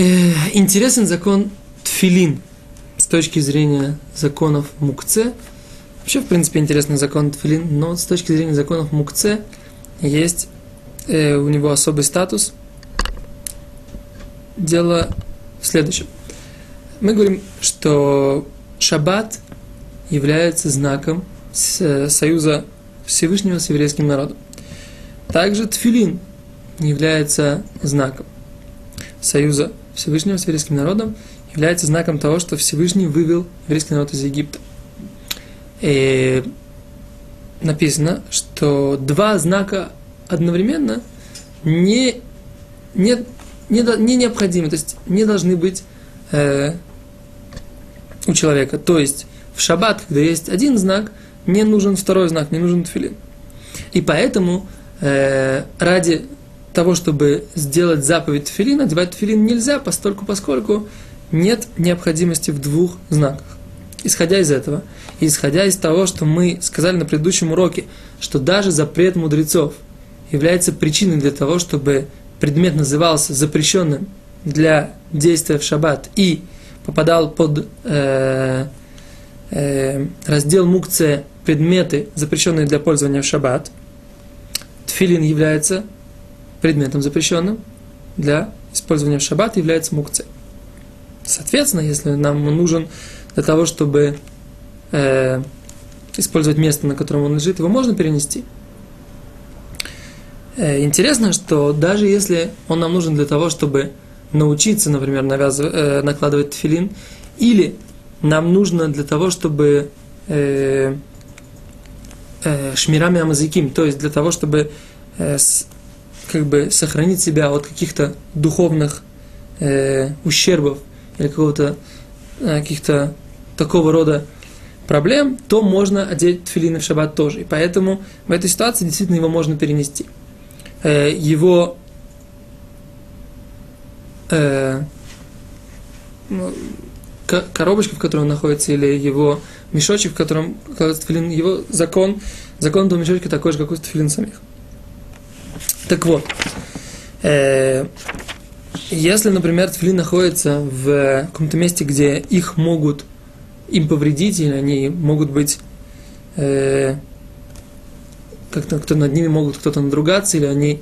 Э, интересен закон тфилин с точки зрения законов мукце. Вообще, в принципе, интересный закон тфилин, но с точки зрения законов мукце есть э, у него особый статус. Дело в следующем. Мы говорим, что шаббат является знаком союза Всевышнего с еврейским народом. Также тфилин является знаком союза Всевышнего с еврейским народом, является знаком того, что Всевышний вывел еврейский народ из Египта. И написано, что два знака одновременно не, не, не, не необходимы, то есть не должны быть э, у человека. То есть в шаббат, когда есть один знак, не нужен второй знак, не нужен тфилин. И поэтому э, ради того, чтобы сделать заповедь тфилин, одевать тфилин нельзя, постольку, поскольку нет необходимости в двух знаках. Исходя из этого, исходя из того, что мы сказали на предыдущем уроке, что даже запрет мудрецов является причиной для того, чтобы предмет назывался запрещенным для действия в шаббат и попадал под э, э, раздел мукция предметы, запрещенные для пользования в шаббат, тфилин является предметом запрещенным для использования в шаббат, является мукция. Соответственно, если нам нужен для того, чтобы э, использовать место, на котором он лежит, его можно перенести. Э, интересно, что даже если он нам нужен для того, чтобы научиться, например, навязывать, э, накладывать филин, или нам нужно для того, чтобы э, э, шмирами амазиким, то есть для того, чтобы э, с, как бы сохранить себя от каких-то духовных э, ущербов или какого-то э, каких-то такого рода проблем, то можно одеть тфилины в шаббат тоже. И поэтому в этой ситуации действительно его можно перенести. Э, его э, ну, коробочка, в которой он находится, или его мешочек, в котором его закон, закон этого мешочка такой же, как у тфилин самих. Так вот, э, если, например, тфилин находится в каком-то месте, где их могут им повредить, или они могут быть э, как-то кто над ними могут кто-то надругаться, или они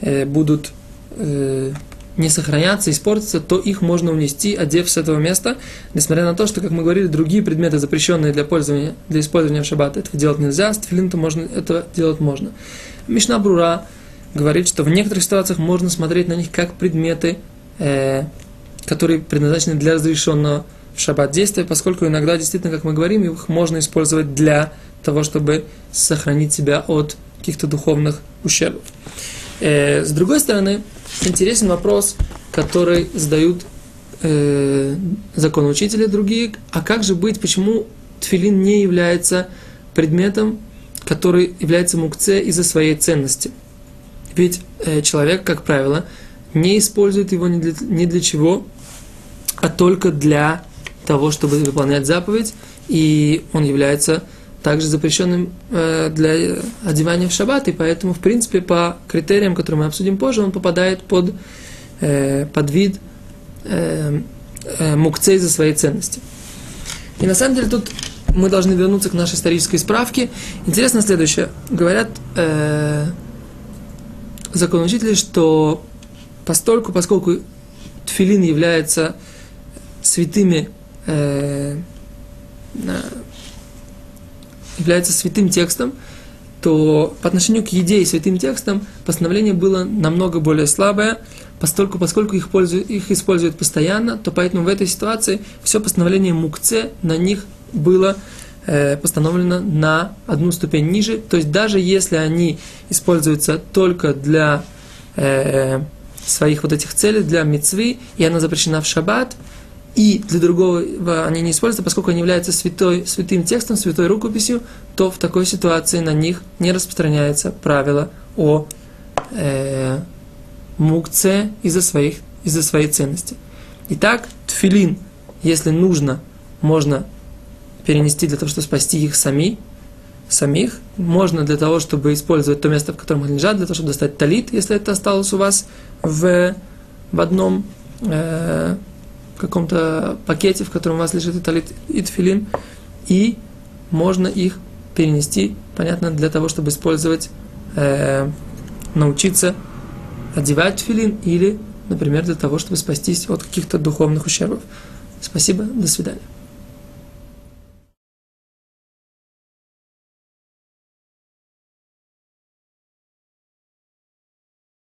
э, будут э, не сохраняться, испортиться, то их можно унести, одев с этого места, несмотря на то, что, как мы говорили, другие предметы, запрещенные для пользования, для использования в шаббат, этого делать нельзя, с тфилин можно, это делать можно. Мишна Брура говорит, что в некоторых ситуациях можно смотреть на них как предметы, э, которые предназначены для разрешенного в шаббат действия, поскольку иногда действительно, как мы говорим, их можно использовать для того, чтобы сохранить себя от каких-то духовных ущербов. Э, с другой стороны, интересен вопрос, который задают э, законоучители другие, а как же быть, почему тфилин не является предметом, который является мукце из-за своей ценности – ведь э, человек, как правило, не использует его ни для, ни для чего, а только для того, чтобы выполнять заповедь, и он является также запрещенным э, для одевания в шаббат, и поэтому, в принципе, по критериям, которые мы обсудим позже, он попадает под, э, под вид э, мукцей за своей ценности. И на самом деле тут мы должны вернуться к нашей исторической справке. Интересно следующее. Говорят, э, законоучители, что постольку, поскольку тфилин является святыми, э, является святым текстом, то по отношению к еде и святым текстам постановление было намного более слабое, поскольку, поскольку их, пользуют, их используют постоянно, то поэтому в этой ситуации все постановление мукце на них было постановлено на одну ступень ниже. То есть даже если они используются только для э, своих вот этих целей, для мецвы, и она запрещена в шаббат, и для другого они не используются, поскольку они являются святой, святым текстом, святой рукописью, то в такой ситуации на них не распространяется правило о э, мукце из-за своих из-за своей ценности. Итак, тфилин, если нужно, можно перенести для того, чтобы спасти их сами, самих. Можно для того, чтобы использовать то место, в котором они лежат, для того, чтобы достать талит, если это осталось у вас в, в одном э, каком-то пакете, в котором у вас лежит и талит, и тфилин, и можно их перенести, понятно, для того, чтобы использовать, э, научиться одевать тфилин или, например, для того, чтобы спастись от каких-то духовных ущербов. Спасибо, до свидания.